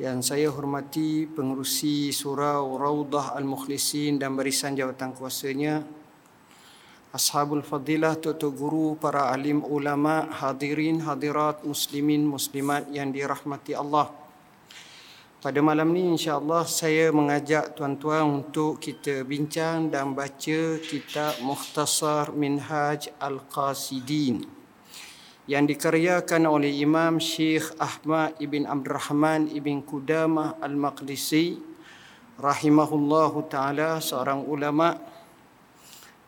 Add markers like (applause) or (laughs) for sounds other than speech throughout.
yang saya hormati pengurusi surau Raudah Al-Mukhlisin dan barisan jawatan kuasanya, Ashabul Fadilah, Tutu Guru, para alim ulama, hadirin, hadirat, muslimin, muslimat yang dirahmati Allah. Pada malam ni insya-Allah saya mengajak tuan-tuan untuk kita bincang dan baca kitab Mukhtasar Minhaj Al-Qasidin yang dikaryakan oleh Imam Syekh Ahmad ibn Abdul Rahman ibn Qudamah Al-Maqdisi rahimahullahu taala seorang ulama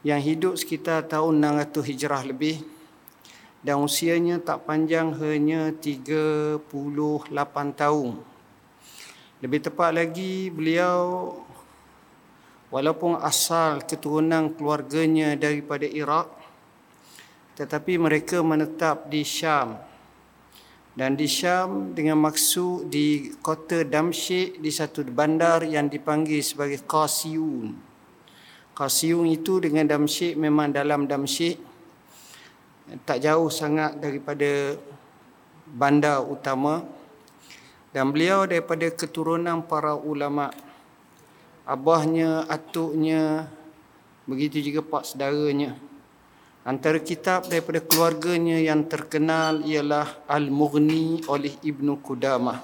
yang hidup sekitar tahun 600 Hijrah lebih dan usianya tak panjang hanya 38 tahun. Lebih tepat lagi beliau walaupun asal keturunan keluarganya daripada Iraq tetapi mereka menetap di Syam. Dan di Syam dengan maksud di kota Damsyik di satu bandar yang dipanggil sebagai Qasiyun. Qasiyun itu dengan Damsyik memang dalam Damsyik. Tak jauh sangat daripada bandar utama. Dan beliau daripada keturunan para ulama. Abahnya atuknya begitu juga pak saudaranya Antara kitab daripada keluarganya yang terkenal ialah Al-Mughni oleh Ibnu Qudamah.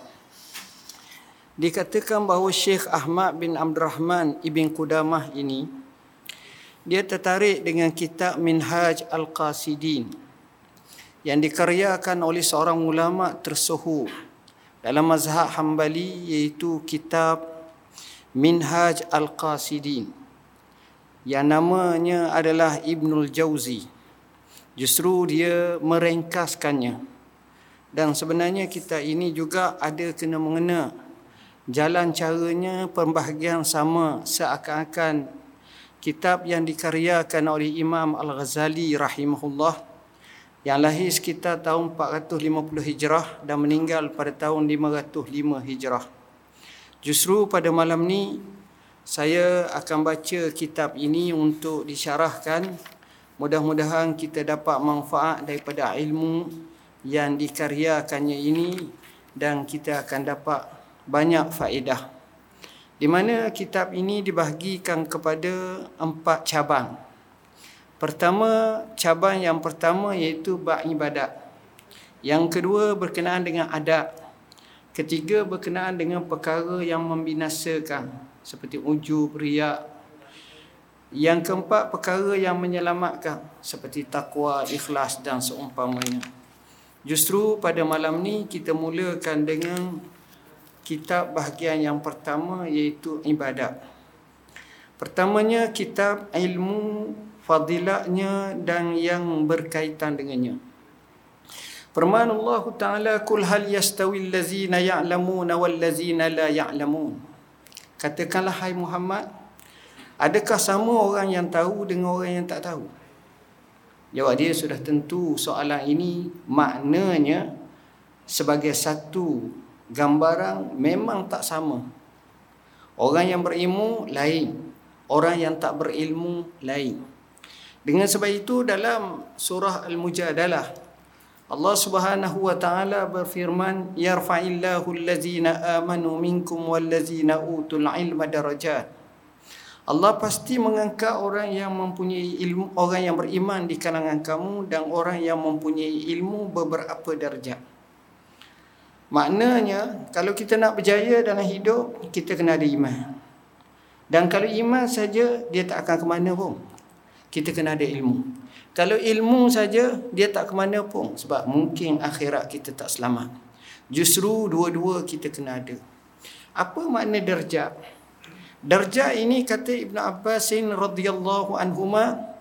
Dikatakan bahawa Syekh Ahmad bin Abdul Rahman Ibn Qudamah ini dia tertarik dengan kitab Minhaj Al-Qasidin yang dikaryakan oleh seorang ulama tersohor dalam mazhab Hambali iaitu kitab Minhaj Al-Qasidin yang namanya adalah Ibnul Jauzi. Justru dia merengkaskannya. Dan sebenarnya kita ini juga ada kena mengena jalan caranya pembahagian sama seakan-akan kitab yang dikaryakan oleh Imam Al-Ghazali rahimahullah yang lahir sekitar tahun 450 Hijrah dan meninggal pada tahun 505 Hijrah. Justru pada malam ni saya akan baca kitab ini untuk disyarahkan. Mudah-mudahan kita dapat manfaat daripada ilmu yang dikaryakannya ini dan kita akan dapat banyak faedah. Di mana kitab ini dibahagikan kepada empat cabang. Pertama, cabang yang pertama iaitu bab ibadat. Yang kedua berkenaan dengan adab. Ketiga berkenaan dengan perkara yang membinasakan seperti ujub, riak. Yang keempat, perkara yang menyelamatkan seperti takwa, ikhlas dan seumpamanya. Justru pada malam ni kita mulakan dengan kitab bahagian yang pertama iaitu ibadat. Pertamanya kitab ilmu fadilatnya dan yang berkaitan dengannya. Firman Allah Ta'ala kul hal yastawi allazina ya'lamuna wal la ya'lamun. Katakanlah hai Muhammad, adakah sama orang yang tahu dengan orang yang tak tahu? Jawab dia sudah tentu soalan ini maknanya sebagai satu gambaran memang tak sama. Orang yang berilmu lain, orang yang tak berilmu lain. Dengan sebab itu dalam surah Al-Mujadalah Allah Subhanahu wa taala berfirman yarfa'illahu allazina amanu minkum wallazina utul ilma darajat. Allah pasti mengangkat orang yang mempunyai ilmu orang yang beriman di kalangan kamu dan orang yang mempunyai ilmu beberapa darjat. Maknanya kalau kita nak berjaya dalam hidup kita kena ada iman. Dan kalau iman saja dia tak akan ke mana pun. Kita kena ada ilmu kalau ilmu saja dia tak ke mana pun sebab mungkin akhirat kita tak selamat. Justru dua-dua kita kena ada. Apa makna darjat? Darjat ini kata Ibn Abbas radhiyallahu anhuma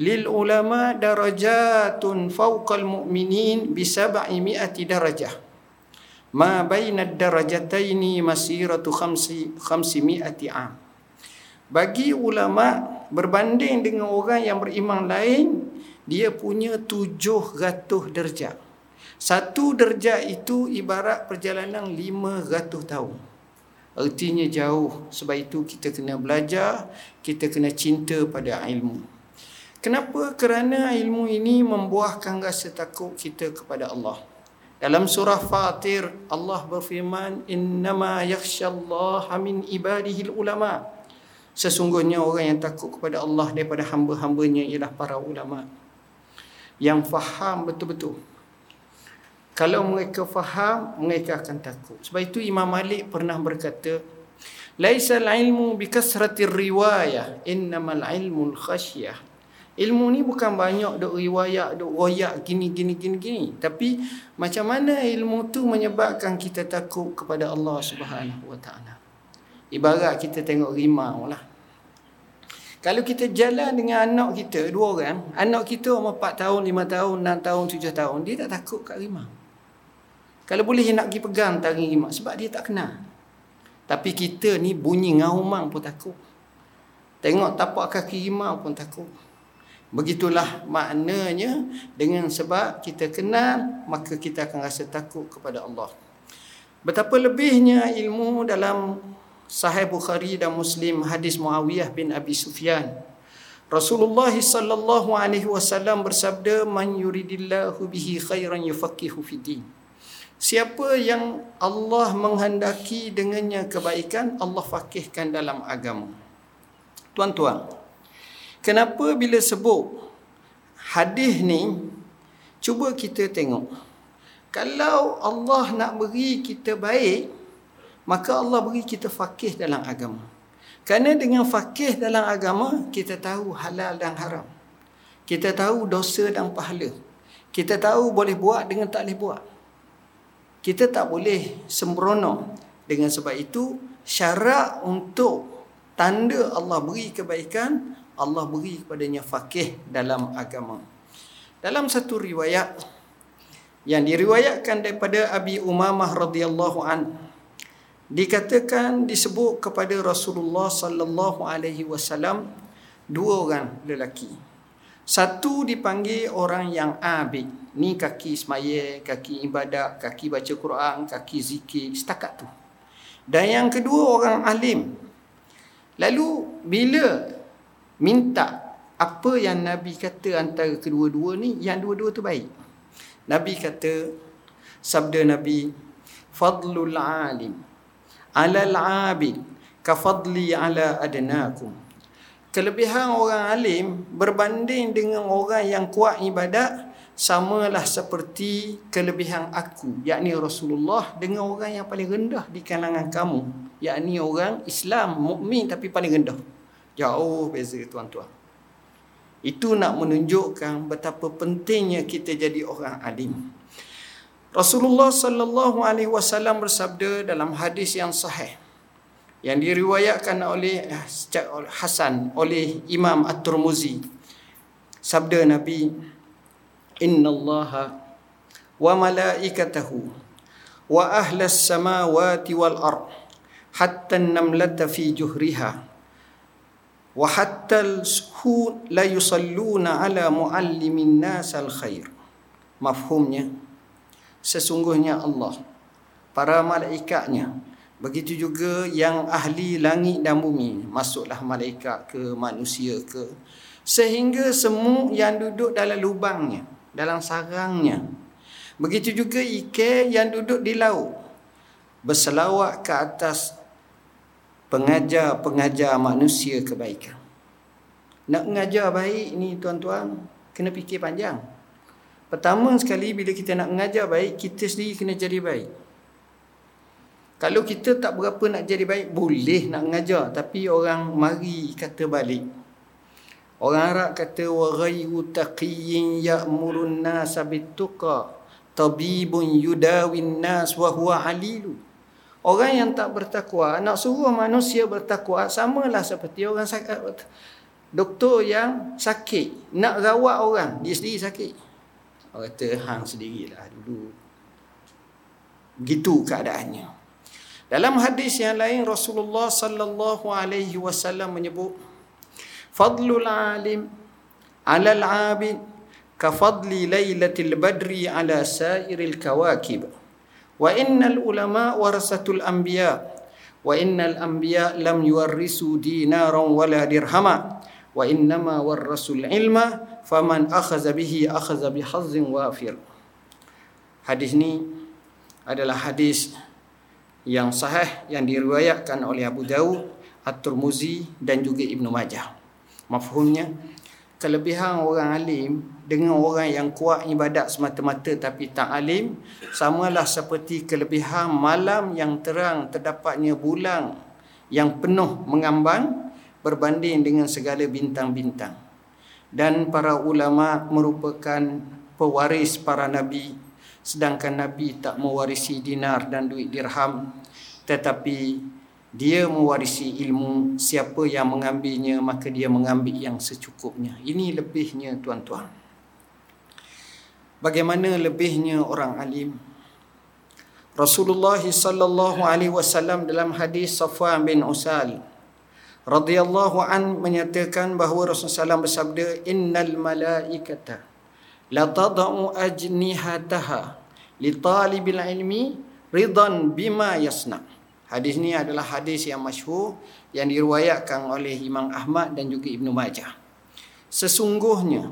lil ulama darajatun fawqal mu'minin bi sab'i mi'ati darajah. Ma baina ad-darajataini masiratu khamsi khamsi mi'ati 'am. Bagi ulama berbanding dengan orang yang beriman lain, dia punya 700 darjah. Satu darjah itu ibarat perjalanan 500 tahun. Artinya jauh. Sebab itu kita kena belajar, kita kena cinta pada ilmu. Kenapa? Kerana ilmu ini membuahkan rasa takut kita kepada Allah. Dalam surah Fatir, Allah berfirman, Innama yakhshallaha min ibadihil ulama. Sesungguhnya orang yang takut kepada Allah daripada hamba-hambanya ialah para ulama. Yang faham betul-betul. Kalau mereka faham, mereka akan takut. Sebab itu Imam Malik pernah berkata, Laisal ilmu bikasratir riwayah, innamal ilmu khasyah. Ilmu ni bukan banyak duk riwayat, duk royak gini gini gini gini, tapi macam mana ilmu tu menyebabkan kita takut kepada Allah Subhanahu Wa Taala. Ibarat kita tengok rimau lah. Kalau kita jalan dengan anak kita, dua orang, anak kita umur 4 tahun, 5 tahun, 6 tahun, 7 tahun, dia tak takut kat rimau. Kalau boleh nak pergi pegang taring rimak sebab dia tak kenal. Tapi kita ni bunyi ngaumang pun takut. Tengok tapak kaki rimak pun takut. Begitulah maknanya dengan sebab kita kenal maka kita akan rasa takut kepada Allah. Betapa lebihnya ilmu dalam Sahih Bukhari dan Muslim hadis Muawiyah bin Abi Sufyan. Rasulullah sallallahu alaihi wasallam bersabda man yuridillahu bihi khairan yufaqihu fid din. Siapa yang Allah menghendaki dengannya kebaikan, Allah fakihkan dalam agama. Tuan-tuan, kenapa bila sebut hadis ni, cuba kita tengok. Kalau Allah nak beri kita baik, maka Allah beri kita fakih dalam agama. Kerana dengan fakih dalam agama, kita tahu halal dan haram. Kita tahu dosa dan pahala. Kita tahu boleh buat dengan tak boleh buat kita tak boleh sembrono dengan sebab itu syarat untuk tanda Allah beri kebaikan Allah beri kepadanya fakih dalam agama dalam satu riwayat yang diriwayatkan daripada Abi Umamah radhiyallahu an dikatakan disebut kepada Rasulullah sallallahu alaihi wasallam dua orang lelaki satu dipanggil orang yang abid. Ni kaki semaya, kaki ibadat, kaki baca Quran, kaki zikir. Setakat tu. Dan yang kedua orang alim. Lalu bila minta apa yang Nabi kata antara kedua-dua ni, yang dua-dua tu baik. Nabi kata, sabda Nabi, Fadlul alim, alal abid, kafadli ala adnakum. Kelebihan orang alim berbanding dengan orang yang kuat ibadat samalah seperti kelebihan aku yakni Rasulullah dengan orang yang paling rendah di kalangan kamu yakni orang Islam mukmin tapi paling rendah. Jauh beza tuan-tuan. Itu nak menunjukkan betapa pentingnya kita jadi orang alim Rasulullah sallallahu alaihi wasallam bersabda dalam hadis yang sahih yang diriwayatkan oleh eh, Hasan oleh Imam At-Tirmizi sabda Nabi Inna Allah wa malaikatahu wa ahlas samawati wal ard hatta an-namlata fi juhriha wa hatta al-suhud la yusalluna ala muallimin nas al-khair. Mafhumnya sesungguhnya Allah para malaikatnya Begitu juga yang ahli langit dan bumi. Masuklah malaikat ke manusia ke. Sehingga semua yang duduk dalam lubangnya. Dalam sarangnya. Begitu juga ikan yang duduk di laut. Berselawat ke atas pengajar-pengajar manusia kebaikan. Nak mengajar baik ni tuan-tuan. Kena fikir panjang. Pertama sekali bila kita nak mengajar baik. Kita sendiri kena jadi baik. Kalau kita tak berapa nak jadi baik, boleh nak mengajar. Tapi orang mari kata balik. Orang Arab kata, وَغَيْرُ تَقِيٍّ يَأْمُرُ النَّاسَ بِالتُّقَى طَبِيبٌ يُدَاوِ النَّاسِ وَهُوَ عَلِيلُ Orang yang tak bertakwa, nak suruh manusia bertakwa, samalah seperti orang sakit. Doktor yang sakit, nak rawat orang, dia sendiri sakit. Orang kata, hang sendirilah dulu. Begitu keadaannya. Dalam hadis yang lain Rasulullah sallallahu alaihi wasallam menyebut fadlul alim 'ala al-'abid ka fadli lailatul badri 'ala sairil kawakib. Wa innal ulama warasatul anbiya wa innal anbiya lam yuwarrisu dinaran wala dirhama wa innama warasul ilma faman akhadha bihi akhadha bihazzin wafir. Hadis ni adalah hadis yang sahih yang diriwayatkan oleh Abu Dawud, At-Tirmizi dan juga Ibnu Majah. Mafhumnya kelebihan orang alim dengan orang yang kuat ibadat semata-mata tapi tak alim samalah seperti kelebihan malam yang terang terdapatnya bulan yang penuh mengambang berbanding dengan segala bintang-bintang. Dan para ulama merupakan pewaris para nabi sedangkan Nabi tak mewarisi dinar dan duit dirham tetapi dia mewarisi ilmu siapa yang mengambilnya maka dia mengambil yang secukupnya. Ini lebihnya tuan-tuan. Bagaimana lebihnya orang alim? Rasulullah sallallahu alaihi wasallam dalam hadis Safwan bin Usal radhiyallahu an menyatakan bahawa Rasulullah SAW bersabda innal malaikata la tad'u ajnihataha li talibil ilmi ridan bima yasna. Hadis ni adalah hadis yang masyhur yang diriwayatkan oleh Imam Ahmad dan juga Ibnu Majah. Sesungguhnya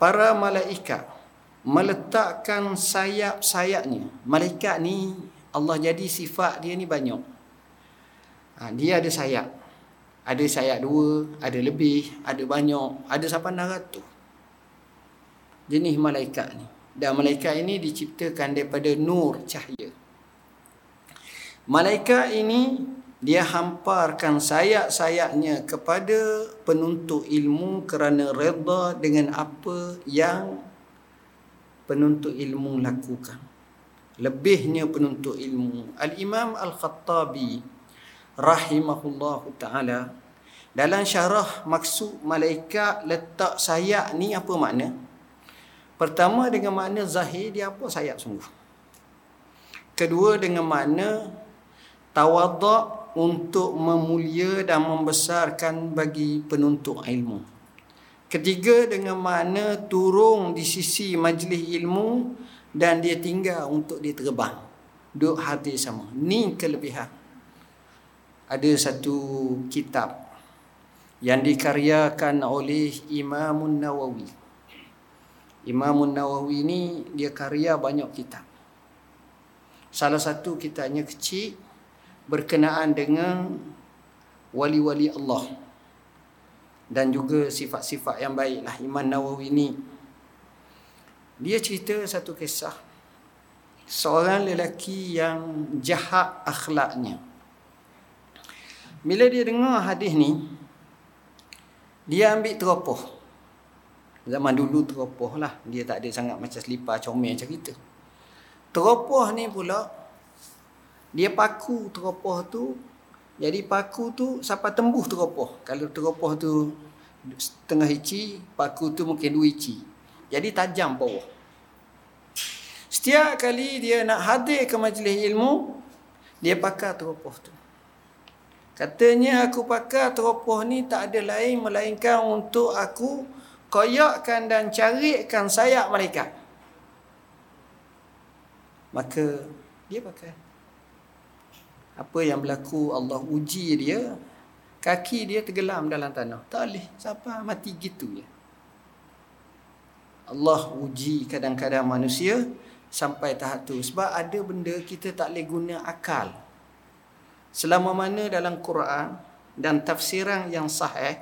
para malaikat meletakkan sayap-sayapnya. Malaikat ni Allah jadi sifat dia ni banyak. Ha, dia ada sayap ada sayap dua ada lebih ada banyak ada sampai 600 jenis malaikat ni. Dan malaikat ini diciptakan daripada nur cahaya. Malaikat ini dia hamparkan sayap-sayapnya kepada penuntut ilmu kerana redha dengan apa yang penuntut ilmu lakukan. Lebihnya penuntut ilmu. Al-Imam Al-Khattabi rahimahullahu taala dalam syarah maksud malaikat letak sayap ni apa makna? Pertama dengan makna zahir dia apa sayap sungguh. Kedua dengan makna tawaduk untuk memulia dan membesarkan bagi penuntut ilmu. Ketiga dengan makna turun di sisi majlis ilmu dan dia tinggal untuk dia terbang. Duk hati sama. Ni kelebihan. Ada satu kitab yang dikaryakan oleh Imam Nawawi. Imam Nawawi ni dia karya banyak kitab. Salah satu kitabnya kecil berkenaan dengan wali-wali Allah dan juga sifat-sifat yang baiklah Imam Nawawi ni. Dia cerita satu kisah seorang lelaki yang jahat akhlaknya. Bila dia dengar hadis ni, dia ambil teropoh. Zaman dulu teropoh lah. Dia tak ada sangat macam selipar comel macam kita. Teropoh ni pula, dia paku teropoh tu. Jadi paku tu sampai tembus teropoh. Kalau teropoh tu setengah ici, paku tu mungkin dua ici. Jadi tajam bawah. Setiap kali dia nak hadir ke majlis ilmu, dia pakai teropoh tu. Katanya aku pakai teropoh ni tak ada lain melainkan untuk aku koyakkan dan carikan sayap mereka. Maka dia pakai. Apa yang berlaku Allah uji dia, kaki dia tenggelam dalam tanah. Tak boleh, siapa mati gitu ya. Allah uji kadang-kadang manusia sampai tahap tu. Sebab ada benda kita tak boleh guna akal. Selama mana dalam Quran dan tafsiran yang sahih,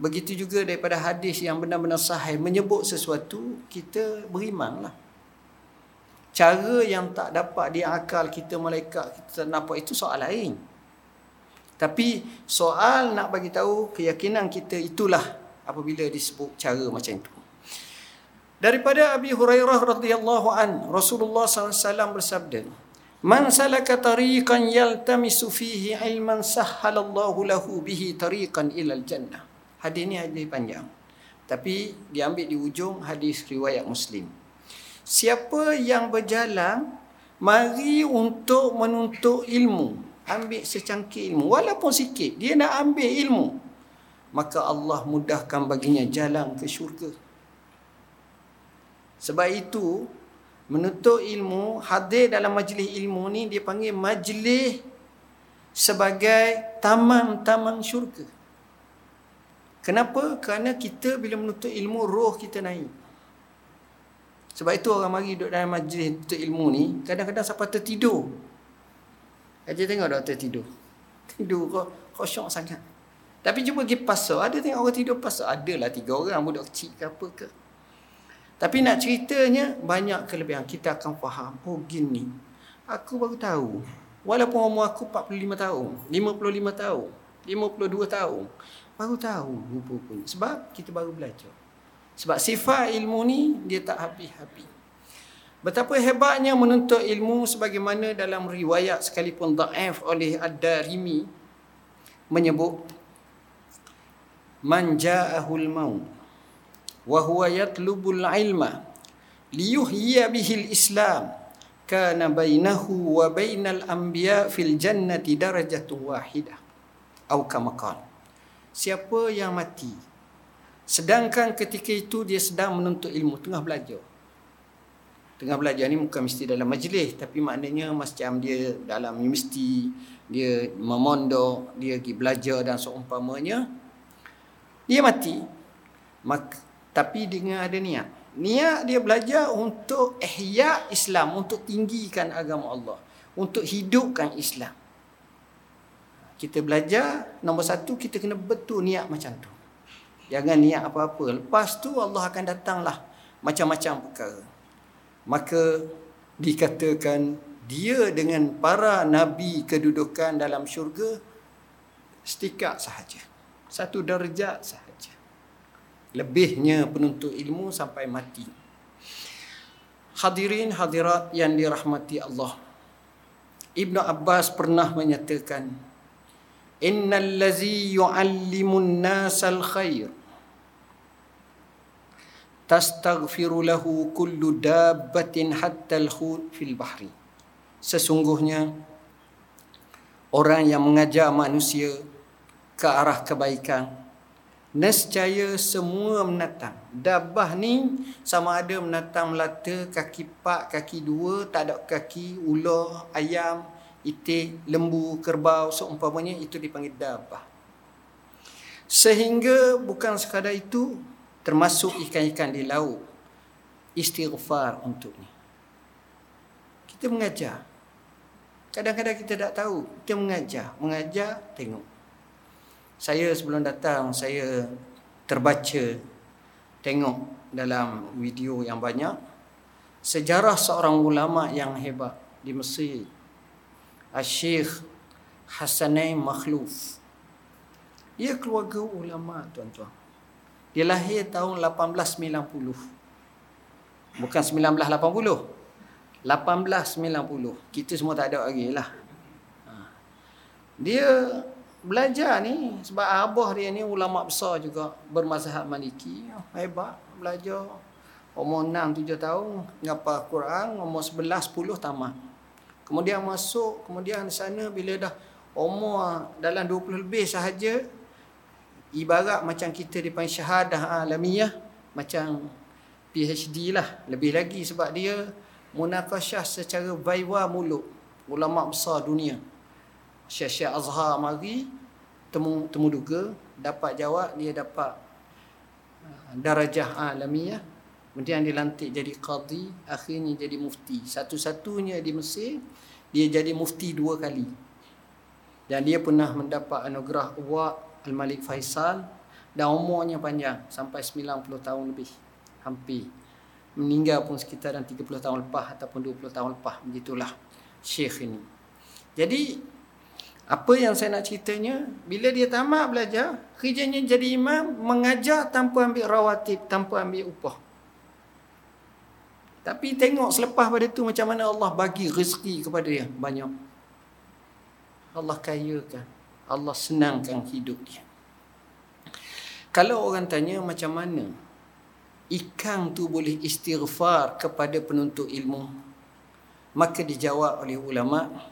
Begitu juga daripada hadis yang benar-benar sahih menyebut sesuatu, kita berimanlah. Cara yang tak dapat di akal kita malaikat kita nampak itu soal lain. Tapi soal nak bagi tahu keyakinan kita itulah apabila disebut cara macam itu. Daripada Abi Hurairah radhiyallahu an Rasulullah SAW bersabda, "Man salaka tariqan yaltamisu fihi ilman sahhalallahu lahu bihi tariqan ila al-jannah." hadis ni hadis panjang. Tapi diambil di ujung hadis riwayat Muslim. Siapa yang berjalan Mari untuk menuntut ilmu. Ambil secangkir ilmu. Walaupun sikit. Dia nak ambil ilmu. Maka Allah mudahkan baginya jalan ke syurga. Sebab itu, menuntut ilmu, hadir dalam majlis ilmu ni, dia panggil majlis sebagai taman-taman syurga. Kenapa? Kerana kita bila menuntut ilmu, roh kita naik. Sebab itu orang mari duduk dalam majlis untuk ilmu ni, kadang-kadang sampai tertidur. Aja tengok doktor tidur. (laughs) Tidur kok kosong sangat. Tapi cuba pergi pasar, ada tengok orang tidur pasar. Adalah tiga orang budak kecil ke apa ke. Tapi nak ceritanya, banyak kelebihan. Kita akan faham, oh gini. Aku baru tahu. Walaupun umur aku 45 tahun, 55 tahun, 52 tahun. Baru tahu rupa-rupanya. Sebab kita baru belajar. Sebab sifat ilmu ni dia tak habis-habis. Betapa hebatnya menuntut ilmu sebagaimana dalam riwayat sekalipun da'if oleh Ad-Darimi menyebut man ja'ahul maut wa huwa yatlubul ilma liyuhyiya bihil islam kana bainahu wa bainal anbiya fil jannati darajatun wahidah atau kama siapa yang mati Sedangkan ketika itu dia sedang menuntut ilmu, tengah belajar. Tengah belajar ni bukan mesti dalam majlis, tapi maknanya macam dia dalam universiti, dia memondok, dia pergi belajar dan seumpamanya. Dia mati. Maka, tapi dengan ada niat. Niat dia belajar untuk ihya Islam, untuk tinggikan agama Allah. Untuk hidupkan Islam. Kita belajar, nombor satu, kita kena betul niat macam tu. Jangan niat apa-apa. Lepas tu Allah akan datanglah macam-macam perkara. Maka dikatakan dia dengan para nabi kedudukan dalam syurga setikak sahaja. Satu darjat sahaja. Lebihnya penuntut ilmu sampai mati. Hadirin hadirat yang dirahmati Allah. Ibn Abbas pernah menyatakan Innal ladzi yu'allimun nasal khair tastaghfiru lahu kullu dabbatin hatta al-khut fil bahri sesungguhnya orang yang mengajar manusia ke arah kebaikan nescaya semua menatang. Dabbah ni sama ada menatang melata kaki pak kaki dua tak ada kaki ular ayam itik lembu kerbau seumpamanya itu dipanggil dabbah. Sehingga bukan sekadar itu termasuk ikan-ikan di laut istighfar untuknya. Kita mengajar. Kadang-kadang kita tak tahu kita mengajar. Mengajar tengok saya sebelum datang saya terbaca tengok dalam video yang banyak sejarah seorang ulama yang hebat di Mesir Al-Syekh Hasanain Makhluf dia keluarga ulama tuan-tuan dia lahir tahun 1890. Bukan 1980. 1890. Kita semua tak ada lagi lah. Ha. Dia belajar ni sebab abah dia ni ulama besar juga bermazhab Maliki. Hebat belajar. Umur 6 7 tahun ngapa Quran, umur 11 10 tamat. Kemudian masuk, kemudian di sana bila dah umur dalam 20 lebih sahaja ibarat macam kita dipanggil syahadah alamiah macam PhD lah lebih lagi sebab dia munakasyah secara vaiwa mulut ulama besar dunia Syekh Azhar mari temu temu duga dapat jawab dia dapat uh, darajah alamiah. Kemudian dilantik jadi qadi akhirnya jadi mufti. Satu-satunya di Mesir dia jadi mufti dua kali. Dan dia pernah mendapat anugerah award Al-Malik Faisal dan umurnya panjang sampai 90 tahun lebih hampir. Meninggal pun sekitar 30 tahun lepas ataupun 20 tahun lepas begitulah syekh ini. Jadi apa yang saya nak ceritanya bila dia tamat belajar kerjanya jadi imam mengajar tanpa ambil rawatib tanpa ambil upah tapi tengok selepas pada tu macam mana Allah bagi rezeki kepada dia banyak Allah kayakan Allah senangkan hidup dia. Kalau orang tanya macam mana ikan tu boleh istighfar kepada penuntut ilmu. Maka dijawab oleh ulama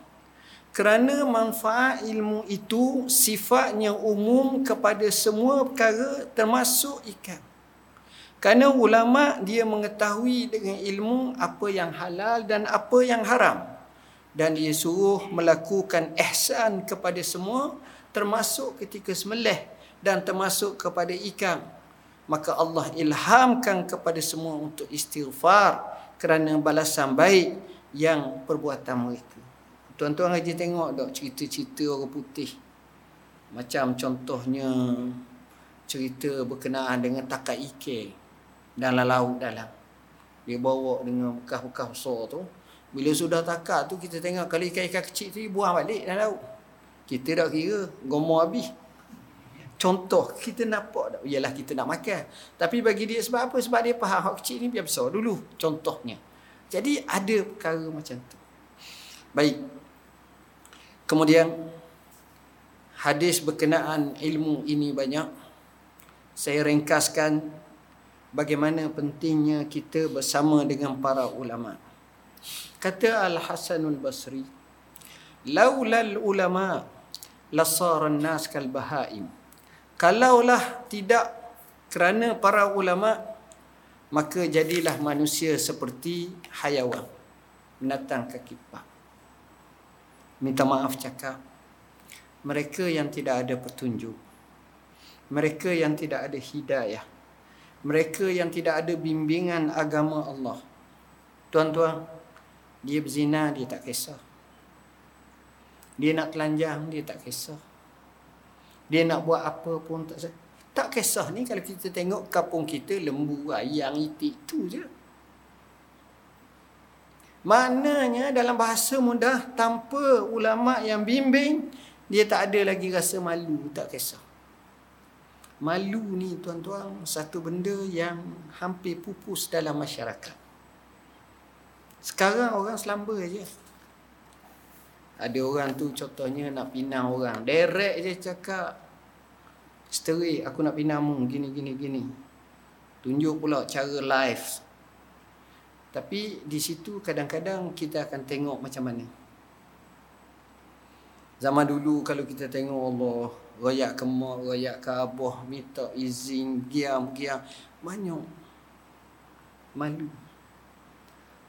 kerana manfaat ilmu itu sifatnya umum kepada semua perkara termasuk ikan. Kerana ulama dia mengetahui dengan ilmu apa yang halal dan apa yang haram. Dan dia suruh melakukan ihsan kepada semua termasuk ketika sembelih dan termasuk kepada ikan. Maka Allah ilhamkan kepada semua untuk istighfar kerana balasan baik yang perbuatan mereka. Tuan-tuan haji tengok tak cerita-cerita orang putih. Macam contohnya cerita berkenaan dengan takat ikan dalam laut dalam. Dia bawa dengan bekas-bekas besar tu. Bila sudah takar tu kita tengok kalau ikan-ikan kecil tu buang balik dalam laut. Kita dah kira gomor habis. Contoh kita nampak tak? Yalah kita nak makan. Tapi bagi dia sebab apa? Sebab dia faham hak kecil ni biar besar dulu. Contohnya. Jadi ada perkara macam tu. Baik. Kemudian hadis berkenaan ilmu ini banyak. Saya ringkaskan bagaimana pentingnya kita bersama dengan para ulama. Kata Al-Hasanul Basri, "Laulal ulama lasara an-nas kal bahaim." Kalaulah tidak kerana para ulama maka jadilah manusia seperti hayawan binatang kaki empat minta maaf cakap mereka yang tidak ada petunjuk mereka yang tidak ada hidayah mereka yang tidak ada bimbingan agama Allah. Tuan-tuan, dia berzina, dia tak kisah. Dia nak telanjang, dia tak kisah. Dia nak buat apa pun tak kisah. Tak kisah ni kalau kita tengok kampung kita lembu, ayam, itik tu je. Maknanya dalam bahasa mudah tanpa ulama yang bimbing dia tak ada lagi rasa malu, tak kisah. Malu ni tuan-tuan satu benda yang hampir pupus dalam masyarakat. Sekarang orang selamba je. Ada orang tu contohnya nak pinang orang. Direct je cakap. Straight aku nak pinang mu gini gini gini. Tunjuk pula cara live. Tapi di situ kadang-kadang kita akan tengok macam mana. Zaman dulu kalau kita tengok Allah Rayak ke mak, rayak ke abah Minta izin, giam, giam Banyak Malu.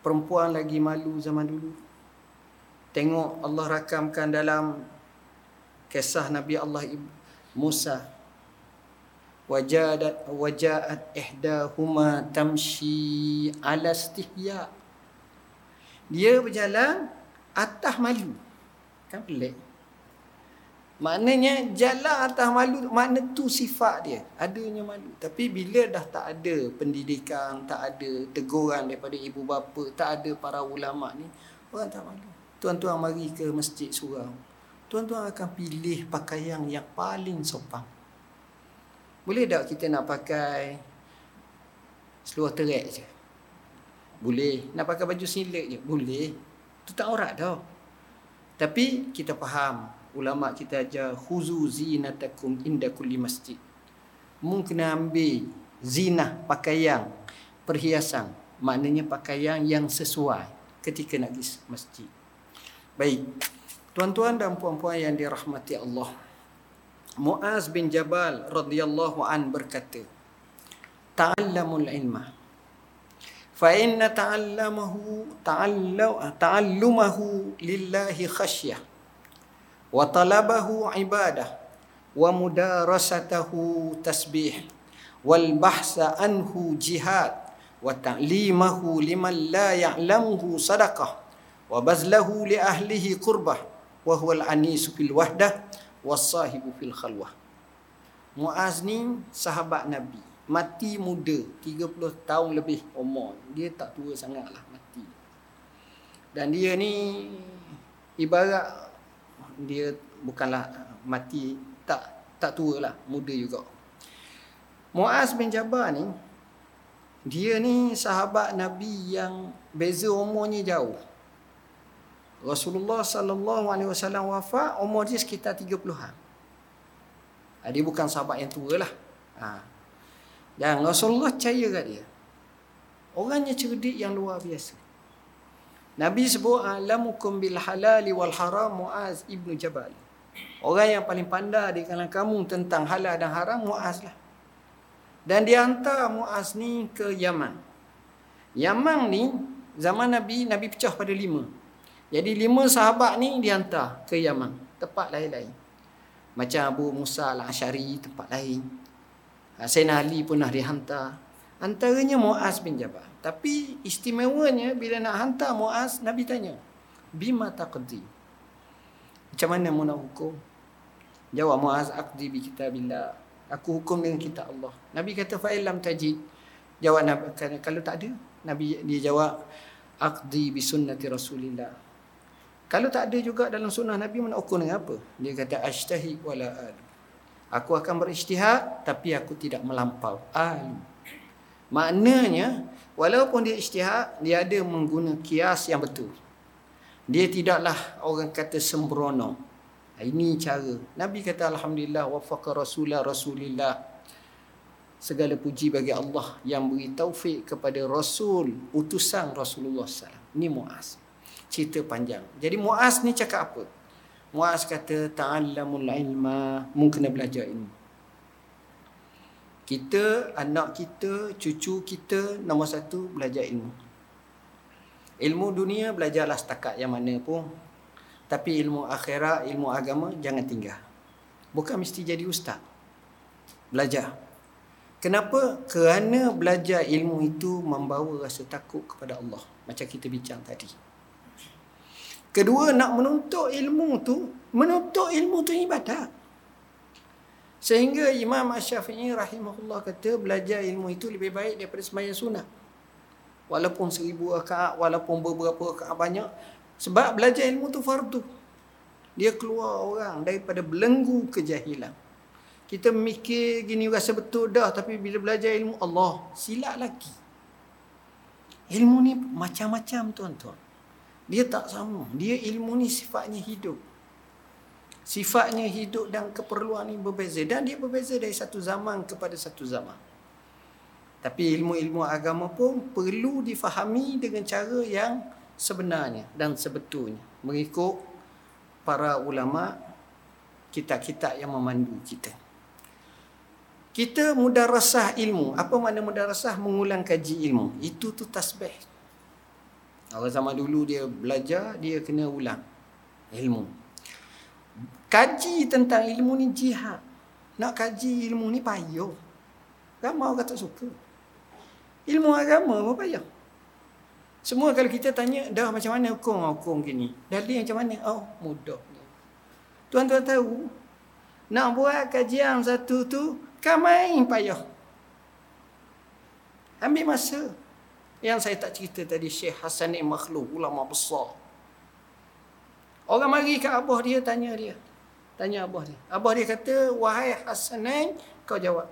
Perempuan lagi malu zaman dulu. Tengok Allah rakamkan dalam Kisah Nabi Allah Musa Wajadat wajaat ihdahuma tamshi ala stihya Dia berjalan atas malu Kan pelik Maknanya jalan atas malu makna tu sifat dia. Adanya malu. Tapi bila dah tak ada pendidikan, tak ada teguran daripada ibu bapa, tak ada para ulama ni, orang tak malu. Tuan-tuan mari ke masjid surau. Tuan-tuan akan pilih pakaian yang paling sopan. Boleh tak kita nak pakai seluar terak je? Boleh. Nak pakai baju silet je? Boleh. Itu tak aurat tau. Tapi kita faham ulama kita ajar khuzu zinatakum inda kulli masjid. Mungkin ambil zina pakaian perhiasan maknanya pakaian yang sesuai ketika nak pergi masjid. Baik. Tuan-tuan dan puan-puan yang dirahmati Allah. Muaz bin Jabal radhiyallahu an berkata, "Ta'allamul ilma. Fa inna ta'allamahu ta'allumahu lillahi khasyah." wa talabahu ibadah. Wa mudarasatahu tasbih. Wal bahsa anhu jihad. Wa ta'limahu liman la ya'lamuhu sadaqah. Wa bazlahu li ahlihi qurbah. Wa huwa al-anis fil wahdah was sahibu fil khalwah. Muaz ni sahabat Nabi. Mati muda 30 tahun lebih umur. Dia tak tua sangatlah mati. Dan dia ni ibarat dia bukanlah mati tak tak tua lah muda juga. Muaz bin Jabal ni dia ni sahabat Nabi yang beza umurnya jauh Rasulullah sallallahu alaihi wasallam wafat umur dia sekitar 30-an ha, dia bukan sahabat yang tua lah ha. dan Rasulullah percaya kat dia orangnya cerdik yang luar biasa Nabi sebut alamukum bil halal wal haram Muaz ibnu Jabal. Orang yang paling pandai di kalangan kamu tentang halal dan haram Muaz lah. Dan dia hantar Muaz ni ke Yaman. Yaman ni zaman Nabi Nabi pecah pada lima. Jadi lima sahabat ni dihantar ke Yaman, tempat lain-lain. Macam Abu Musa al-Ashari tempat lain. Ha, Sayyidina Ali pun dah dihantar. Antaranya Muaz bin Jabal. Tapi istimewanya bila nak hantar Muaz, Nabi tanya, "Bima taqdi?" Macam mana mu nak hukum? Jawab Muaz, "Aqdi bi kitabillah." Aku hukum dengan kitab Allah. Nabi kata, "Fa illam tajid." Jawab Nabi, kalau tak ada, Nabi dia jawab, "Aqdi bi sunnati Rasulillah." Kalau tak ada juga dalam sunnah Nabi mana ukur dengan apa? Dia kata ashtahi wala al. Aku akan berijtihad tapi aku tidak melampau. Al. Maknanya walaupun dia ijtihad dia ada mengguna kias yang betul. Dia tidaklah orang kata sembrono. Ini cara. Nabi kata alhamdulillah wafaqa rasulullah rasulillah. Segala puji bagi Allah yang beri taufik kepada rasul utusan Rasulullah SAW. Ini Muaz cerita panjang. Jadi Muaz ni cakap apa? Muaz kata ta'allamul ilma, mu kena belajar ilmu. Kita, anak kita, cucu kita nombor satu belajar ilmu. Ilmu dunia belajarlah setakat yang mana pun. Tapi ilmu akhirat, ilmu agama jangan tinggal. Bukan mesti jadi ustaz. Belajar. Kenapa? Kerana belajar ilmu itu membawa rasa takut kepada Allah. Macam kita bincang tadi. Kedua nak menuntut ilmu tu, menuntut ilmu tu ibadat. Sehingga Imam Asy-Syafi'i rahimahullah kata belajar ilmu itu lebih baik daripada sembahyang sunat. Walaupun seribu rakaat, walaupun beberapa rakaat banyak. Sebab belajar ilmu tu fardu. Dia keluar orang daripada belenggu kejahilan. Kita mikir gini rasa betul dah tapi bila belajar ilmu Allah silap lagi. Ilmu ni macam-macam tuan-tuan. Dia tak sama. Dia ilmu ni sifatnya hidup. Sifatnya hidup dan keperluan ni berbeza. Dan dia berbeza dari satu zaman kepada satu zaman. Tapi ilmu-ilmu agama pun perlu difahami dengan cara yang sebenarnya dan sebetulnya. Mengikut para ulama, kitab-kitab yang memandu kita. Kita mudah rasah ilmu. Apa makna mudah rasah? Mengulang kaji ilmu. Itu tu tasbih. Orang zaman dulu dia belajar, dia kena ulang ilmu. Kaji tentang ilmu ni jihad. Nak kaji ilmu ni payah. Ramai orang tak suka. Ilmu agama pun payah. Semua kalau kita tanya, dah macam mana hukum hukum gini? Dalil macam mana? Oh, mudah. Tuan-tuan tahu, nak buat kajian satu tu, kan main payah. Ambil masa. Yang saya tak cerita tadi Syekh Hasan Makhluk ulama besar. Orang mari ke abah dia tanya dia. Tanya abah dia. Abah dia kata, "Wahai Hasan, kau jawab."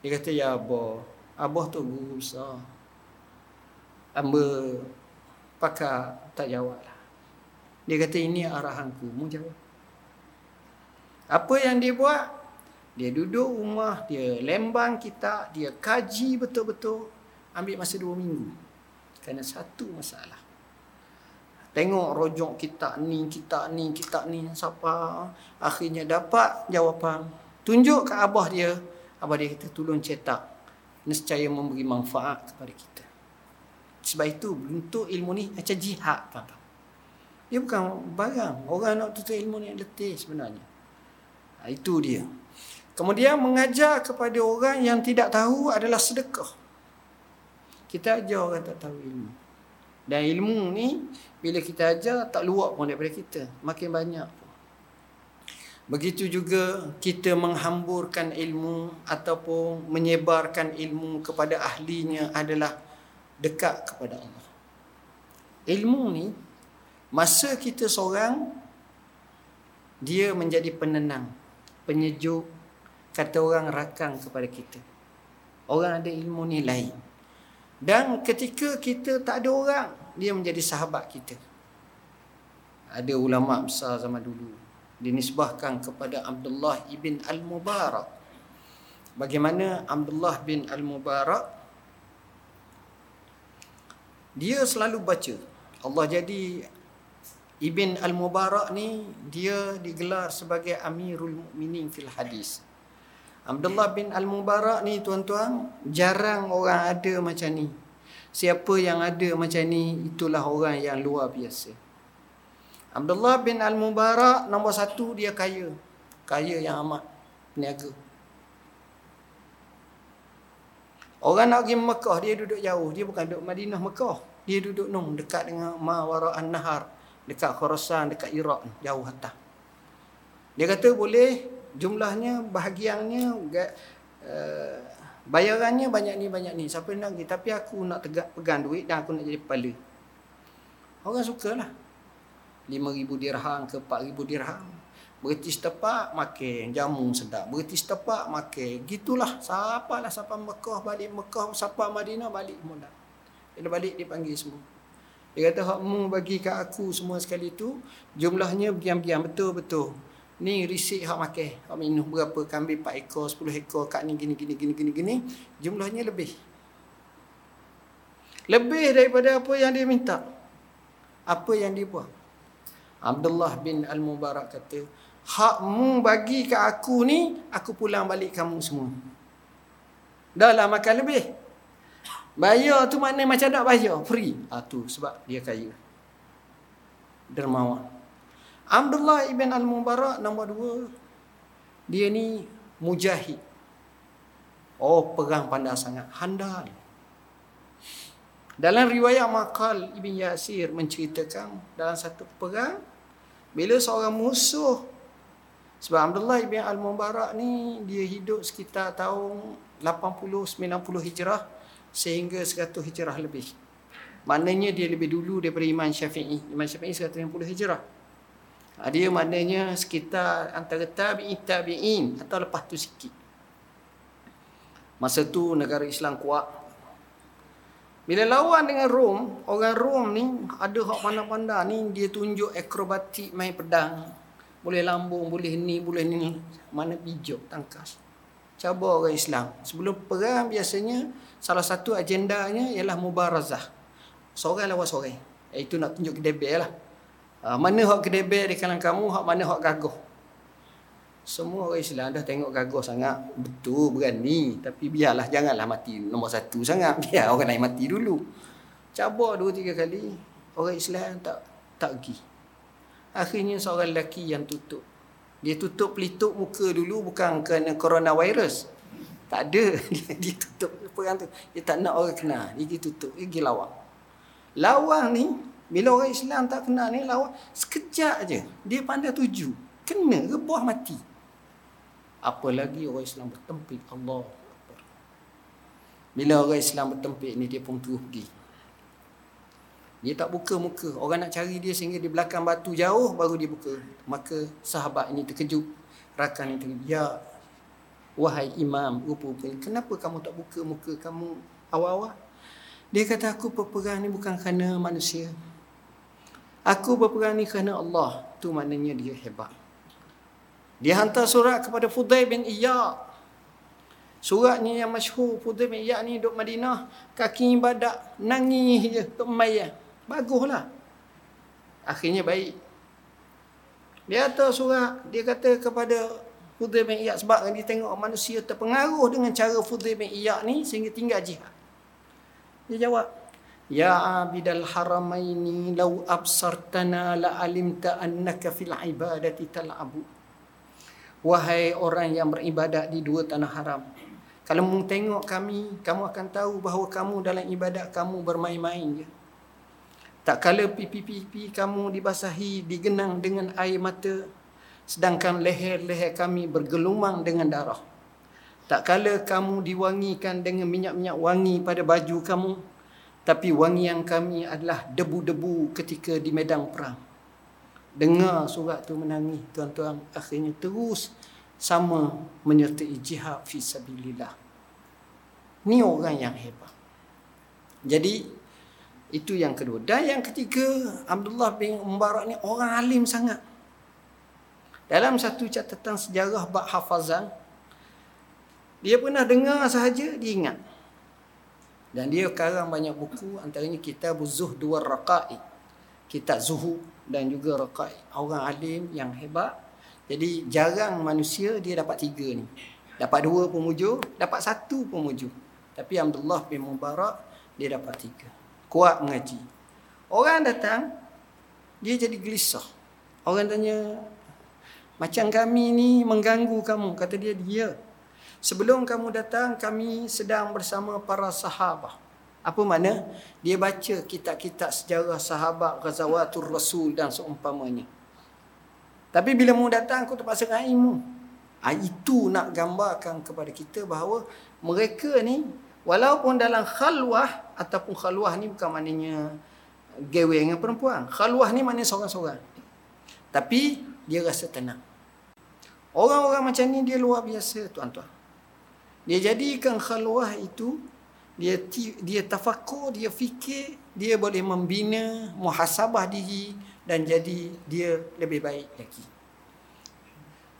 Dia kata, "Ya abah, abah tu guru besar." Amba pakar tak jawablah. Dia kata, "Ini arahanku, mu jawab." Apa yang dia buat? Dia duduk rumah, dia lembang kita, dia kaji betul-betul ambil masa dua minggu. Kerana satu masalah. Tengok rojok kita ni kita ni kita ni siapa? Akhirnya dapat jawapan. Tunjuk ke abah dia. Abah dia kata tolong cetak. Nescaya memberi manfaat kepada kita. Sebab itu bentuk ilmu ni macam jihad tuan-tuan. Dia bukan barang. Orang nak tutup ilmu ni letih sebenarnya. Ha, itu dia. Kemudian mengajar kepada orang yang tidak tahu adalah sedekah kita ajar orang tak tahu ilmu. Dan ilmu ni bila kita ajar tak luak pun daripada kita. Makin banyak pun. Begitu juga kita menghamburkan ilmu ataupun menyebarkan ilmu kepada ahlinya adalah dekat kepada Allah. Ilmu ni masa kita seorang dia menjadi penenang, penyejuk, kata orang rakang kepada kita. Orang ada ilmu ni lain. Dan ketika kita tak ada orang, dia menjadi sahabat kita. Ada ulama besar zaman dulu dinisbahkan kepada Abdullah ibn Al-Mubarak. Bagaimana Abdullah bin Al-Mubarak dia selalu baca Allah jadi Ibn Al-Mubarak ni dia digelar sebagai Amirul Mukminin fil hadis. Abdullah bin Al-Mubarak ni tuan-tuan jarang orang ada macam ni. Siapa yang ada macam ni itulah orang yang luar biasa. Abdullah bin Al-Mubarak nombor satu dia kaya. Kaya yang amat peniaga. Orang nak pergi Mekah dia duduk jauh. Dia bukan duduk Madinah Mekah. Dia duduk nung dekat dengan Mawara An-Nahar dekat Khorasan, dekat Iraq jauh atas. Dia kata boleh jumlahnya bahagiannya uh, bayarannya banyak ni banyak ni. Siapa nak pergi tapi aku nak tegak pegang duit dan aku nak jadi kepala. Orang sukalah. 5000 dirham ke 4000 dirham. Berhenti setepak makan jamu sedap. Berhenti setepak makan. Gitulah. Siapa lah siapa Mekah balik Mekah, siapa Madinah balik mudah. Dia balik dipanggil semua. Dia kata hakmu bagi kat aku semua sekali tu jumlahnya biam-biam betul-betul. Ni risik hak makan. Hak minum berapa kambing 4 ekor, 10 ekor kat ni gini gini gini gini gini. Jumlahnya lebih. Lebih daripada apa yang dia minta. Apa yang dia buat. Abdullah bin Al-Mubarak kata, hakmu bagi kat aku ni, aku pulang balik kamu semua. Dah lah makan lebih. Bayar tu mana macam nak bayar? Free. Ah tu sebab dia kaya. Dermawan. Abdullah ibn Al-Mubarak nombor dua. Dia ni mujahid. Oh, perang pandai sangat. Handal. Dalam riwayat Maqal Ibn Yasir menceritakan dalam satu perang bila seorang musuh sebab Abdullah ibn Al-Mubarak ni dia hidup sekitar tahun 80 90 Hijrah sehingga 100 hijrah lebih. Maknanya dia lebih dulu daripada Imam Syafi'i. Imam Syafi'i 150 hijrah. Ha, dia maknanya sekitar antara tabi'in tabi'in atau lepas tu sikit. Masa tu negara Islam kuat. Bila lawan dengan Rom, orang Rom ni ada hak pandang-pandang ni dia tunjuk akrobatik main pedang. Boleh lambung, boleh ni, boleh ni. Mana bijak tangkas. Cabar orang Islam. Sebelum perang biasanya salah satu agendanya ialah mubarazah. Seorang lawan seorang. Itu nak tunjuk kedebel lah. Ha, mana hak kedebel di kalangan kamu, hak mana hak gagah. Semua orang Islam dah tengok gagah sangat. Betul, berani. Tapi biarlah, janganlah mati nombor satu sangat. (laughs) Biar orang lain mati dulu. Cabar dua, tiga kali. Orang Islam tak tak pergi. Akhirnya seorang lelaki yang tutup. Dia tutup pelituk muka dulu bukan kerana coronavirus. Tak ada. (laughs) Dia tutup perang tu. Dia tak nak orang kenal. Dia pergi tutup. Dia pergi lawang. Lawang ni, bila orang Islam tak kenal ni, lawang sekejap je. Dia pandai tuju. Kena rebuah mati. Apalagi orang Islam bertempik. Allah. Bila orang Islam bertempik ni, dia pun terus pergi. Dia tak buka muka. Orang nak cari dia sehingga di belakang batu jauh, baru dia buka. Maka sahabat ini terkejut. Rakan terkejut. Ya Wahai imam, rupa-rupanya, kenapa kamu tak buka muka kamu awal-awal? Dia kata, aku berperang ni bukan kerana manusia. Aku berperang ni kerana Allah. Itu maknanya dia hebat. Dia hantar surat kepada Fudail bin Iyad. Suratnya yang masyhur Fudail bin Iyad ni duduk Madinah. Kaki ibadat. Nangis je. Tok Maya. Baguslah. Akhirnya baik. Dia hantar surat. Dia kata kepada Fudail bin Iyad sebab dia tengok manusia terpengaruh dengan cara Fudail bin Iyad ni sehingga tinggal jihad. Dia jawab, Abidal haramaini law absartana la alimta annaka fil ibadati tal'abu. Wahai orang yang beribadat di dua tanah haram. Kalau kamu tengok kami, kamu akan tahu bahawa kamu dalam ibadat kamu bermain-main je. Tak kala pipi-pipi kamu dibasahi, digenang dengan air mata, sedangkan leher-leher kami bergelumang dengan darah. Tak kala kamu diwangikan dengan minyak-minyak wangi pada baju kamu, tapi wangian kami adalah debu-debu ketika di medan perang. Dengar surat tu menangis, tuan-tuan, akhirnya terus sama menyertai jihad fi sabilillah. Ni orang yang hebat. Jadi itu yang kedua. Dan yang ketiga, Abdullah bin Mubarak ni orang alim sangat. Dalam satu catatan sejarah bab hafazan dia pernah dengar sahaja dia ingat. Dan dia karang banyak buku antaranya kitab Zuhd wa Raqaid. kitab zuhud dan juga raqai. Orang alim yang hebat. Jadi jarang manusia dia dapat tiga ni. Dapat dua pemujur dapat satu pemujur tapi Abdullah bin Mubarak dia dapat tiga. Kuat mengaji. Orang datang dia jadi gelisah. Orang tanya macam kami ni mengganggu kamu? Kata dia dia sebelum kamu datang kami sedang bersama para sahabat apa mana? Dia baca kitab-kitab sejarah sahabat Ghazawatul Rasul dan seumpamanya. Tapi bila mu datang aku terpaksa dengan ilmu. Ha, itu nak gambarkan kepada kita bahawa mereka ni walaupun dalam khalwah ataupun khalwah ni bukan maknanya gewe dengan perempuan. Khalwah ni maknanya seorang-seorang. Tapi dia rasa tenang. Orang-orang macam ni dia luar biasa tuan-tuan. Dia jadikan khalwah itu dia dia tafakur, dia fikir, dia boleh membina muhasabah diri dan jadi dia lebih baik lagi.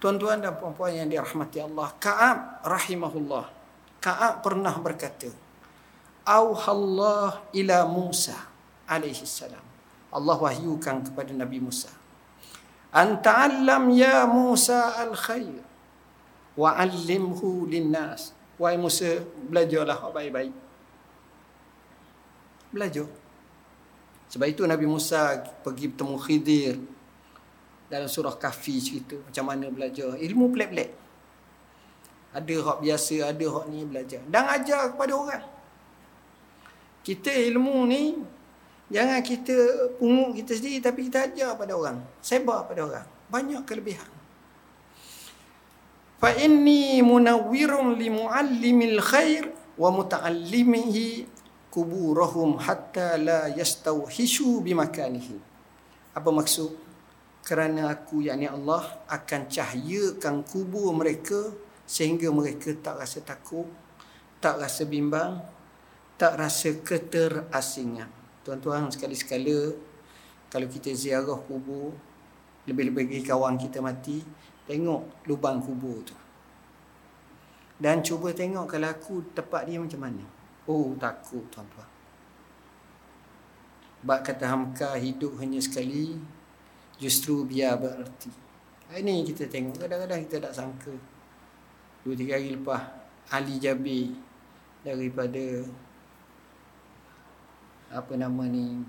Tuan-tuan dan puan-puan yang dirahmati Allah, Ka'ab rahimahullah. Ka'ab pernah berkata, "Auhallah ila Musa alaihi salam." Allah wahyukan kepada Nabi Musa. Anta'allam ya Musa al-khair wa 'allimhu lin-nas. Wahai Musa, belajarlah baik-baik belajar. Sebab itu Nabi Musa pergi bertemu Khidir dalam surah Kahfi cerita macam mana belajar ilmu pelik-pelik. Ada hak biasa, ada hak ni belajar. Dan ajar kepada orang. Kita ilmu ni jangan kita pungut kita sendiri tapi kita ajar pada orang. Sebar pada orang. Banyak kelebihan. Fa inni munawwirun li muallimil khair wa muta'allimihi kuburahum hatta la yastawhishu bimakanihi. Apa maksud? Kerana aku yakni Allah akan cahayakan kubur mereka sehingga mereka tak rasa takut, tak rasa bimbang, tak rasa keterasingan. Tuan-tuan sekali-sekala kalau kita ziarah kubur, lebih-lebih kawan kita mati, tengok lubang kubur tu. Dan cuba tengok kalau aku tepat dia macam mana. Oh takut tuan-tuan. Bak kata Hamka hidup hanya sekali justru biar berarti. Ini kita tengok kadang-kadang kita tak sangka. Dua tiga hari lepas Ali Jabir daripada apa nama ni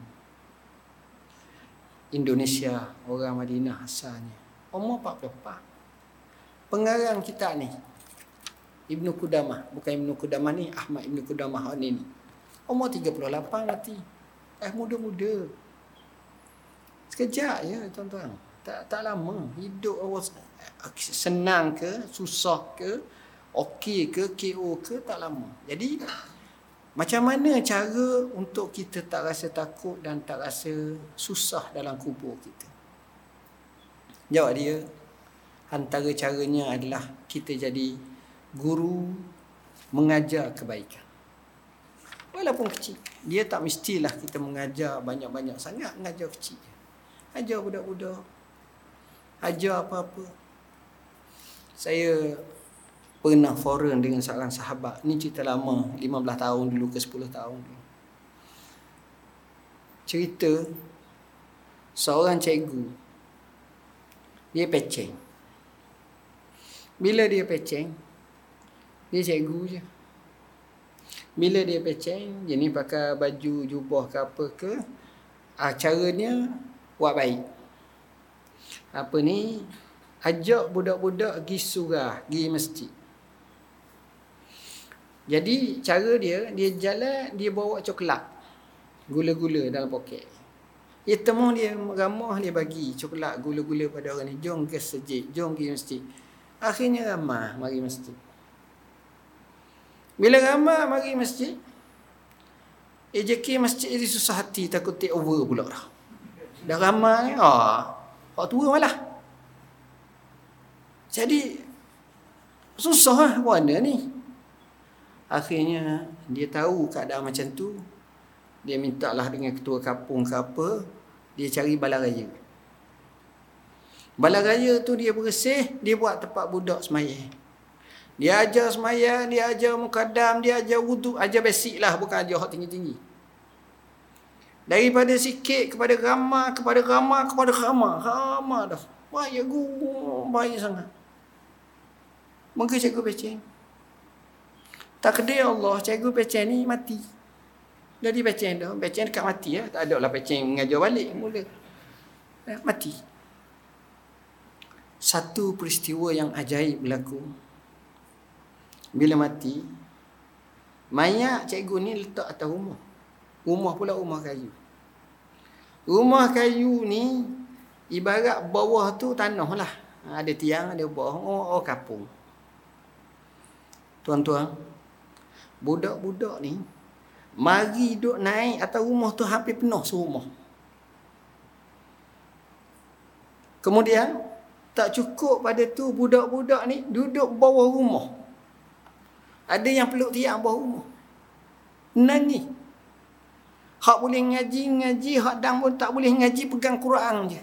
Indonesia orang Madinah asalnya. Umur 44. Pengarang kita ni Ibnu Kudamah bukan Ibnu Kudamah ni Ahmad Ibnu Kudamah ni ni. Umur 38 mati eh muda-muda. Sekejap ya tuan-tuan. Tak tak lama. Hidup senang ke susah ke okey ke KO ke tak lama. Jadi macam mana cara untuk kita tak rasa takut dan tak rasa susah dalam kubur kita jawab dia antara caranya adalah kita jadi guru mengajar kebaikan. Walaupun kecil. Dia tak mestilah kita mengajar banyak-banyak sangat. Mengajar kecil. Ajar budak-budak. Ajar apa-apa. Saya pernah forum dengan seorang sahabat. Ini cerita lama. 15 tahun dulu ke 10 tahun dulu. Cerita seorang cikgu. Dia peceng. Bila dia peceng, dia cikgu je. Bila dia peceng, ni pakai baju jubah ke apa ke, ah, caranya buat baik. Apa ni, ajak budak-budak pergi surah, pergi masjid. Jadi cara dia, dia jalan, dia bawa coklat. Gula-gula dalam poket. Dia temu dia ramah, dia bagi coklat gula-gula pada orang ni. Jom ke sejid, jom pergi masjid. Akhirnya ramah mari masjid. Bila ramai mari masjid, AJK masjid ini susah hati takut take over pula dah. Dah ramai, ah, orang tua malah. Jadi susah lah mana ni. Akhirnya dia tahu keadaan macam tu. Dia minta lah dengan ketua kampung ke apa, dia cari balai raya. Balai raya tu dia bersih, dia buat tempat budak semayang. Dia ajar semaya, dia ajar mukadam, dia ajar wudu, ajar basic lah, bukan ajar hak tinggi-tinggi. Daripada sikit kepada ramah, kepada ramah, kepada ramah. Ramah dah. Baik guru, baik sangat. Mungkin cikgu pecing. Tak kedai Allah, cikgu pecing ni mati. Jadi pecing dah. Pecing dekat mati ya. Tak ada lah pecing mengajar balik mula. Ya, mati. Satu peristiwa yang ajaib berlaku. Bila mati, mayat cikgu ni letak atas rumah. Rumah pula rumah kayu. Rumah kayu ni ibarat bawah tu tanah lah. Ada tiang, ada bawah. Oh, oh kapung. Tuan-tuan, budak-budak ni mari duduk naik atas rumah tu hampir penuh serumah. Kemudian, tak cukup pada tu budak-budak ni duduk bawah rumah. Ada yang peluk tiang bawah rumah. Nangis. Hak boleh ngaji, ngaji. Hak dang pun tak boleh ngaji, pegang Quran je.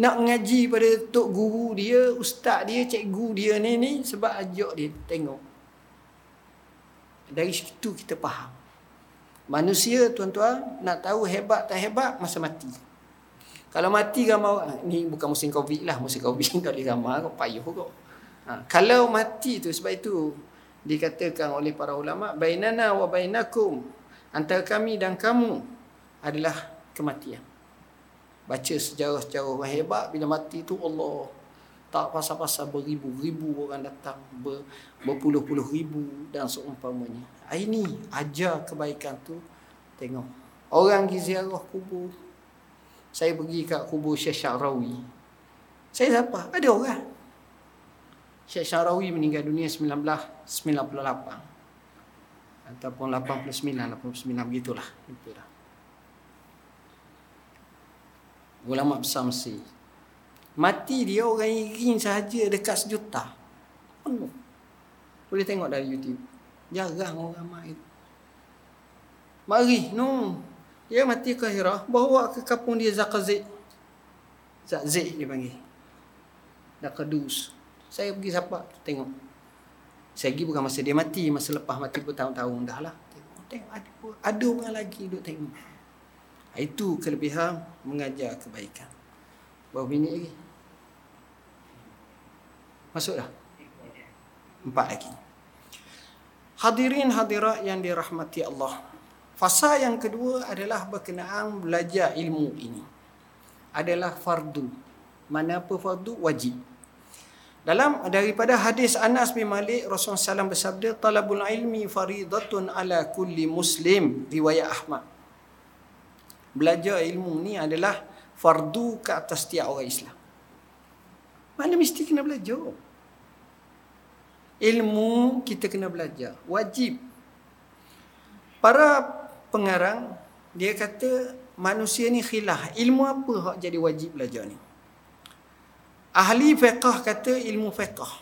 Nak ngaji pada tok guru dia, ustaz dia, cikgu dia ni ni sebab ajak dia tengok. Dari situ kita faham. Manusia tuan-tuan nak tahu hebat tak hebat masa mati. Kalau mati gambar ni bukan musim Covid lah, musim Covid (laughs) tak boleh kau payuh kau. Ha, kalau mati tu sebab itu dikatakan oleh para ulama bainana wa bainakum antara kami dan kamu adalah kematian. Baca sejarah-sejarah orang hebat bila mati tu Allah tak pasal-pasal beribu-ribu orang datang ber, berpuluh-puluh ribu dan seumpamanya. Ini ajar kebaikan tu tengok. Orang pergi ziarah kubur. Saya pergi kat kubur Syekh Syarawi. Saya siapa? Ada orang. Syekh Syarawi meninggal dunia 1998 ataupun 89 89 begitulah itulah ulama besar Mesir mati dia orang iring sahaja dekat sejuta. Penuh. Boleh tengok dari YouTube. Jarang orang ramai mari no. Dia mati ke akhirah bawa ke kampung dia Zakazid Zakzid dia panggil. Zakadus. Saya pergi siapa tengok. Saya pergi bukan masa dia mati, masa lepas mati bertahun-tahun dah lah. Tengok, tengok ada, ada orang lagi duduk tengok. Itu kelebihan mengajar kebaikan. Berapa minit lagi? Masuk dah? Empat lagi. Hadirin hadirat yang dirahmati Allah. Fasa yang kedua adalah berkenaan belajar ilmu ini. Adalah fardu. Mana apa fardu? Wajib. Dalam daripada hadis Anas bin Malik Rasulullah SAW bersabda talabul ilmi faridatun ala kulli muslim riwayat Ahmad. Belajar ilmu ni adalah fardu ke atas setiap orang Islam. Mana mesti kena belajar. Ilmu kita kena belajar, wajib. Para pengarang dia kata manusia ni khilaf. Ilmu apa hak jadi wajib belajar ni? Ahli fiqah kata ilmu fiqah.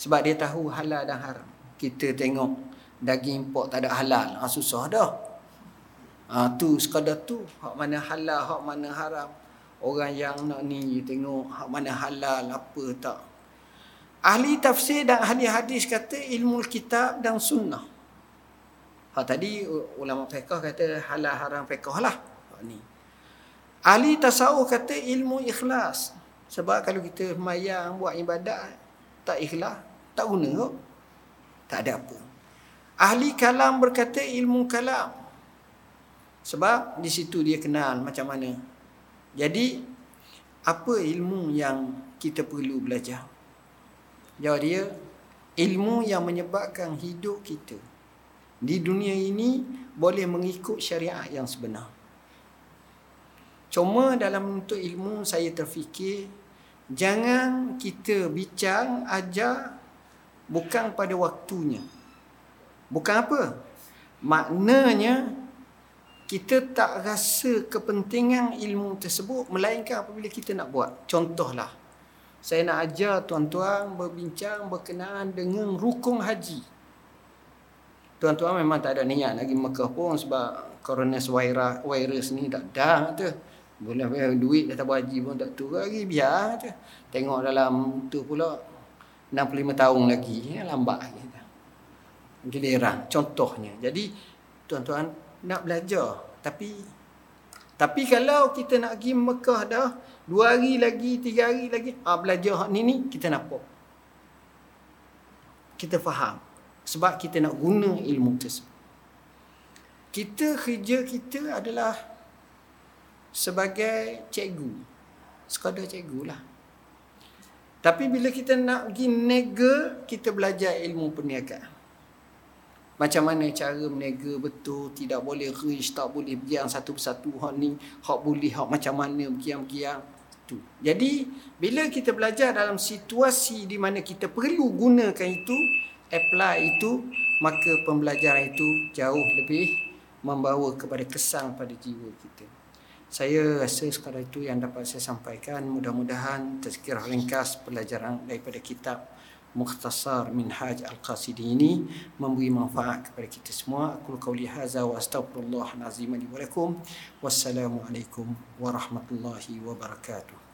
Sebab dia tahu halal dan haram. Kita tengok daging import tak ada halal. Ha, susah dah. Ha, tu sekadar tu. Hak mana halal, hak mana haram. Orang yang nak ni tengok mana halal, apa tak. Ahli tafsir dan ahli hadis kata ilmu kitab dan sunnah. Hak tadi ulama fiqah kata halal haram fiqah lah. Hak ni. Ahli tasawuf kata ilmu ikhlas. Sebab kalau kita mayang buat ibadat tak ikhlas, tak guna kok. Tak ada apa. Ahli kalam berkata ilmu kalam. Sebab di situ dia kenal macam mana. Jadi apa ilmu yang kita perlu belajar? Jawab dia ilmu yang menyebabkan hidup kita di dunia ini boleh mengikut syariat yang sebenar. Cuma dalam menuntut ilmu saya terfikir jangan kita bincang ajar bukan pada waktunya. Bukan apa? Maknanya kita tak rasa kepentingan ilmu tersebut melainkan apabila kita nak buat. Contohlah saya nak ajar tuan-tuan berbincang berkenaan dengan rukun haji. Tuan-tuan memang tak ada niat lagi Mekah pun sebab coronavirus virus ni tak dah tu. Boleh bayar duit dah tabung haji pun tak turun lagi. Biar je. Tengok dalam tu pula 65 tahun lagi. Ya, lambat lagi. Giliran. Contohnya. Jadi tuan-tuan nak belajar. Tapi tapi kalau kita nak pergi Mekah dah dua hari lagi tiga hari lagi ah belajar ni ni kita nak apa kita faham. Sebab kita nak guna ilmu tersebut. Kita kerja kita adalah sebagai cikgu. Sekadar cikgu lah. Tapi bila kita nak pergi nega kita belajar ilmu perniagaan macam mana cara menega betul tidak boleh risk tak boleh biang satu persatu hak ni hak boleh hak macam mana biang-biang tu. Jadi bila kita belajar dalam situasi di mana kita perlu gunakan itu apply itu maka pembelajaran itu jauh lebih membawa kepada kesan pada jiwa kita. Saya rasa sekadar itu yang dapat saya sampaikan. Mudah-mudahan tazkirah ringkas pelajaran daripada kitab mukhtasar minhaj al-qasidi ini memberi manfaat kepada kita semua. Aku qauli hadza wa astaghfirullah azim li wa lakum. Wassalamu alaikum warahmatullahi wabarakatuh